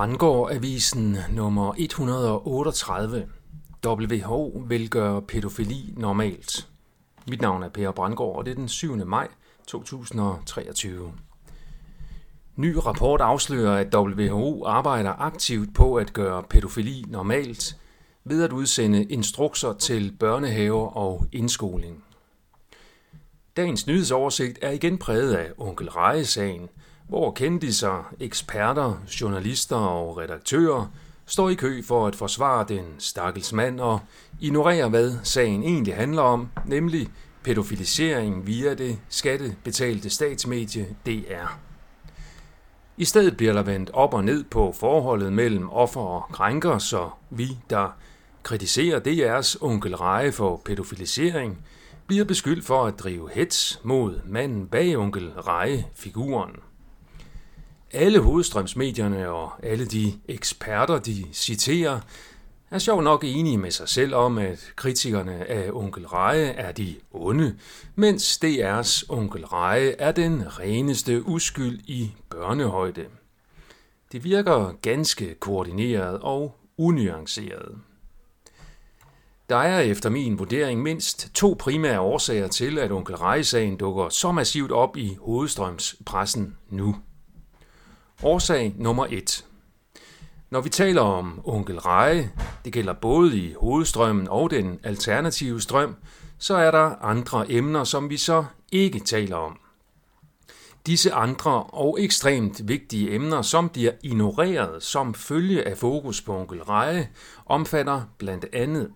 Brandgård Avisen nummer 138. WHO vil gøre pædofili normalt. Mit navn er Per Brandgård, og det er den 7. maj 2023. Ny rapport afslører, at WHO arbejder aktivt på at gøre pædofili normalt ved at udsende instrukser til børnehaver og indskoling. Dagens nyhedsoversigt er igen præget af onkel Reje-sagen, hvor kendiser, eksperter, journalister og redaktører står i kø for at forsvare den stakkels mand og ignorere, hvad sagen egentlig handler om, nemlig pædofilisering via det skattebetalte statsmedie DR. I stedet bliver der vendt op og ned på forholdet mellem offer og krænker, så vi, der kritiserer DR's onkel Reje for pædofilisering, bliver beskyldt for at drive hets mod manden bag onkel Reje-figuren. Alle hovedstrømsmedierne og alle de eksperter, de citerer, er sjov nok enige med sig selv om, at kritikerne af onkel Reje er de onde, mens DR's onkel Reje er den reneste uskyld i børnehøjde. Det virker ganske koordineret og unuanceret. Der er efter min vurdering mindst to primære årsager til, at onkel Reje-sagen dukker så massivt op i hovedstrømspressen nu. Årsag nummer 1. Når vi taler om onkel Reje, det gælder både i hovedstrømmen og den alternative strøm, så er der andre emner, som vi så ikke taler om. Disse andre og ekstremt vigtige emner, som bliver ignoreret som følge af fokus på onkel Reje, omfatter blandt andet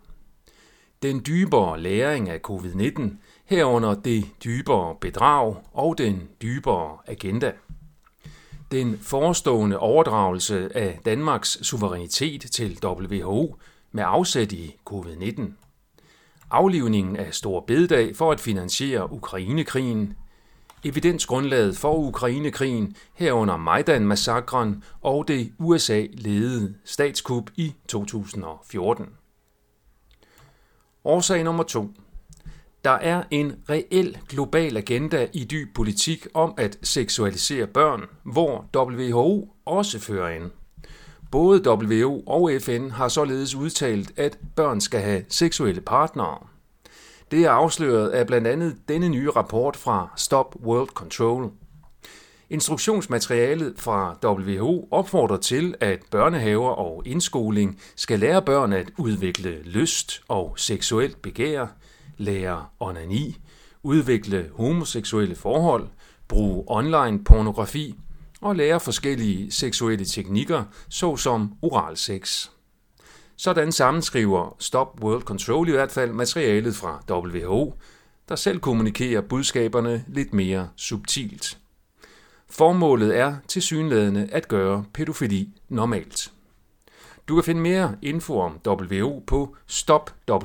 den dybere læring af covid-19, herunder det dybere bedrag og den dybere agenda den forestående overdragelse af Danmarks suverænitet til WHO med afsæt i covid-19, aflivningen af Stor Bededag for at finansiere Ukrainekrigen, evidensgrundlaget for Ukrainekrigen herunder Majdan-massakren og det USA-ledede statskup i 2014. Årsag nummer 2. Der er en reel global agenda i dyb politik om at seksualisere børn, hvor WHO også fører ind. Både WHO og FN har således udtalt, at børn skal have seksuelle partnere. Det er afsløret af blandt andet denne nye rapport fra Stop World Control. Instruktionsmaterialet fra WHO opfordrer til, at børnehaver og indskoling skal lære børn at udvikle lyst og seksuelt begær, lære onani, udvikle homoseksuelle forhold, bruge online pornografi og lære forskellige seksuelle teknikker, såsom oralsex. Sådan sammenskriver Stop World Control i hvert fald materialet fra WHO, der selv kommunikerer budskaberne lidt mere subtilt. Formålet er til synlædende at gøre pædofili normalt. Du kan finde mere info om WHO på stopwho.dk.